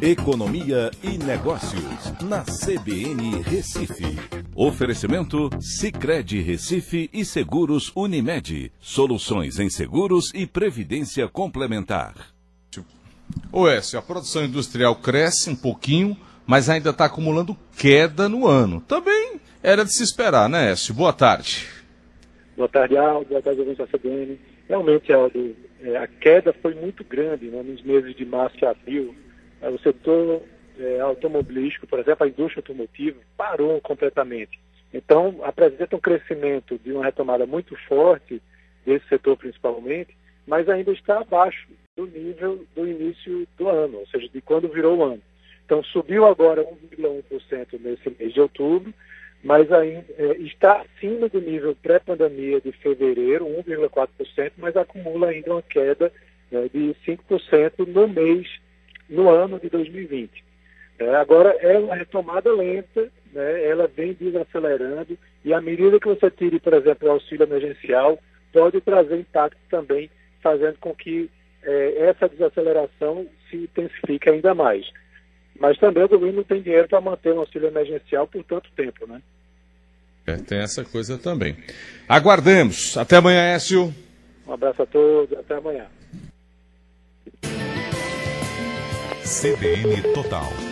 Economia e Negócios, na CBN Recife. Oferecimento Cicred Recife e Seguros Unimed. Soluções em seguros e previdência complementar. Oécio, a produção industrial cresce um pouquinho, mas ainda está acumulando queda no ano. Também era de se esperar, né, Écio? Boa tarde. Boa tarde, Aldo. Boa tarde, da CBN. Realmente, Aldo, é, a queda foi muito grande né, nos meses de março e abril o setor é, automobilístico, por exemplo, a indústria automotiva, parou completamente. Então, apresenta um crescimento de uma retomada muito forte desse setor principalmente, mas ainda está abaixo do nível do início do ano, ou seja, de quando virou o ano. Então, subiu agora 1,1% nesse mês de outubro, mas ainda é, está acima do nível pré-pandemia de fevereiro, 1,4%, mas acumula ainda uma queda né, de 5% no mês no ano de 2020. É, agora, é uma retomada lenta, né, ela vem desacelerando, e à medida que você tire, por exemplo, o auxílio emergencial, pode trazer impacto também, fazendo com que é, essa desaceleração se intensifique ainda mais. Mas também o governo não tem dinheiro para manter o auxílio emergencial por tanto tempo, né? É, tem essa coisa também. Aguardemos. Até amanhã, Écio. Um abraço a todos, até amanhã. CBN Total.